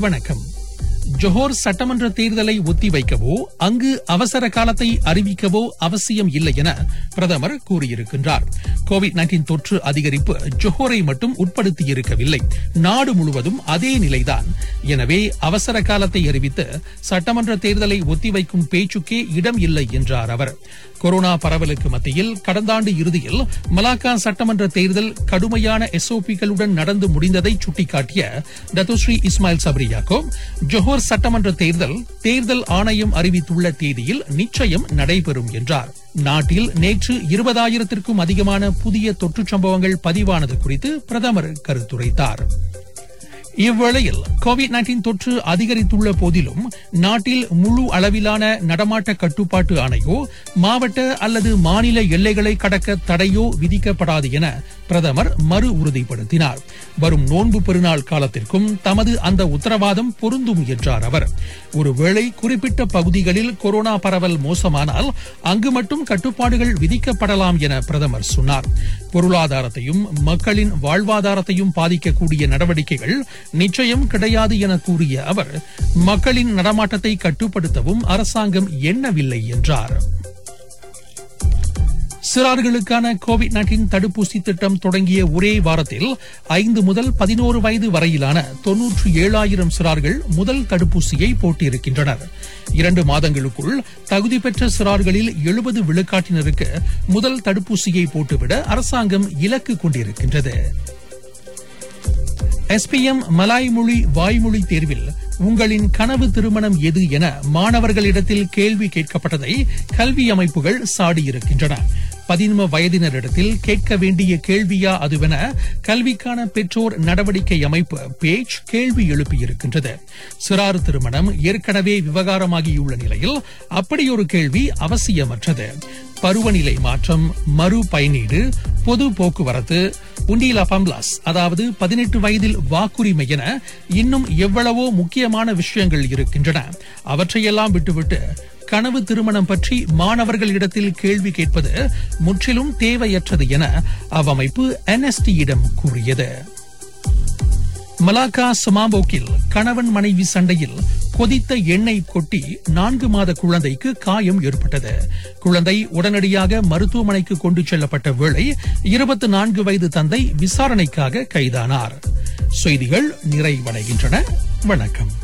வணக்கம். ஜொஹோர் சட்டமன்ற தேர்தலை ஒத்திவைக்கவோ அங்கு அவசர காலத்தை அறிவிக்கவோ அவசியம் இல்லை என பிரதமர் கூறியிருக்கின்றார். கோவிட் நைன்டீன் தொற்று அதிகரிப்பு ஜொஹோரை மட்டும் உட்படுத்தியிருக்கவில்லை. நாடு முழுவதும் அதே நிலைதான். எனவே அவசர காலத்தை அறிவித்து சட்டமன்ற தேர்தலை ஒத்திவைக்கும் பேச்சுக்கே இடம் இல்லை என்றார் அவர். கொரோனா பரவலுக்கு மத்தியில் கடந்த ஆண்டு இறுதியில் மலாக்கா சட்டமன்ற தேர்தல் கடுமையான எஸ்ஓபிகளுடன் நடந்து முடிந்ததை சுட்டிக்காட்டிய டத்துஸ்ரீ இஸ்மாயில் சப்ரியாக்கோ ஜொஹோர் சட்டமன்ற தேர்தல் தேர்தல் ஆணையம் அறிவித்துள்ள தேதியில் நிச்சயம் நடைபெறும் என்றார். நாட்டில் நேற்று இருபதாயிரத்திற்கும் அதிகமான புதிய தொற்று சம்பவங்கள் பதிவானது குறித்து பிரதமர் கருத்துரைத்தார். இவ்வேளையில் கோவிட் நைன்டீன் தொற்று அதிகரித்துள்ள போதிலும் நாட்டில் முழு அளவிலான நடமாட்ட கட்டுப்பாட்டு ஆணையோ மாவட்ட அல்லது மாநில எல்லைகளை கடக்க தடையோ விதிக்கப்படாது என பிரதமர் மறு உறுதிப்படுத்தினார். வரும் நோன்பு பெருநாள் காலத்திற்கும் தமது அந்த உத்தரவாதம் பொருந்தும் என்றார் அவர். ஒருவேளை குறிப்பிட்ட பகுதிகளில் கொரோனா பரவல் மோசமானால் அங்கு மட்டும் கட்டுப்பாடுகள் விதிக்கப்படலாம் என பிரதமர் சொன்னார். பொருளாதாரத்தையும் மக்களின் வாழ்வாதாரத்தையும் பாதிக்கக்கூடிய நடவடிக்கைகள் நிச்சயம் கிடையாது என கூறிய அவர் மக்களின் நடமாட்டத்தை கட்டுப்படுத்தவும் அரசாங்கம் எண்ணவில்லை என்றார். சிறார்களுக்கான கோவிட் நைன்டீன் தடுப்பூசி திட்டம் தொடங்கிய ஒரே வாரத்தில் ஐந்து முதல் பதினோரு வயது வரையிலான தொன்னூற்று ஏழாயிரம் சிறார்கள் முதல் தடுப்பூசியை போட்டியிருக்கின்றனர் இரண்டு மாதங்களுக்குள் தகுதி பெற்ற சிறார்களில் எழுபது விழுக்காட்டினருக்கு முதல் தடுப்பூசியை போட்டுவிட அரசாங்கம் இலக்கு கொண்டிருக்கின்றது. எஸ்பிஎம் மலாய் மொழி வாய்மொழி தேர்வில் உங்களின் கனவு திருமணம் எது என மாணவர்களிடத்தில் கேள்வி கேட்கப்பட்டதை கல்வி அமைப்புகள் சாடியிருக்கின்றன. பதின்ம வயதினரிடத்தில் கேட்க வேண்டிய கேள்வியா அதுவென கல்விக்கான பெற்றோர் நடவடிக்கை அமைப்பு பேச் கேள்வி எழுப்பியிருக்கின்றது. சிறார் திருமணம் ஏற்கனவே விவகாரமாகியுள்ள நிலையில் அப்படியொரு கேள்வி அவசியமற்றது. பருவநிலை மாற்றம் மறு பயனீடு பொது போக்குவரத்து உண்டியிலா பம்லாஸ் அதாவது பதினெட்டு வயதில் வாக்குரிமை என இன்னும் எவ்வளவோ முக்கியமான விஷயங்கள் இருக்கின்றன. அவற்றையெல்லாம் விட்டுவிட்டு கனவு திருமணம் பற்றி மாணவர்களிடத்தில் கேள்வி கேட்பது முற்றிலும் தேவையற்றது என அவ்வமைப்பு என்எஸ்டியிடம் கூறியது. மலாக்கா சமாம்போக்கில் கணவன் மனைவி சண்டையில் கொதித்த எண்ணெய் கொட்டி நான்கு மாத குழந்தைக்கு காயம் ஏற்பட்டது. குழந்தை உடனடியாக மருத்துவமனைக்கு கொண்டு செல்லப்பட்ட வேளை இருபத்தி நான்கு வயது தந்தை விசாரணைக்காக கைதானார். செய்திகள் நிறைவடைகின்றன. வணக்கம்.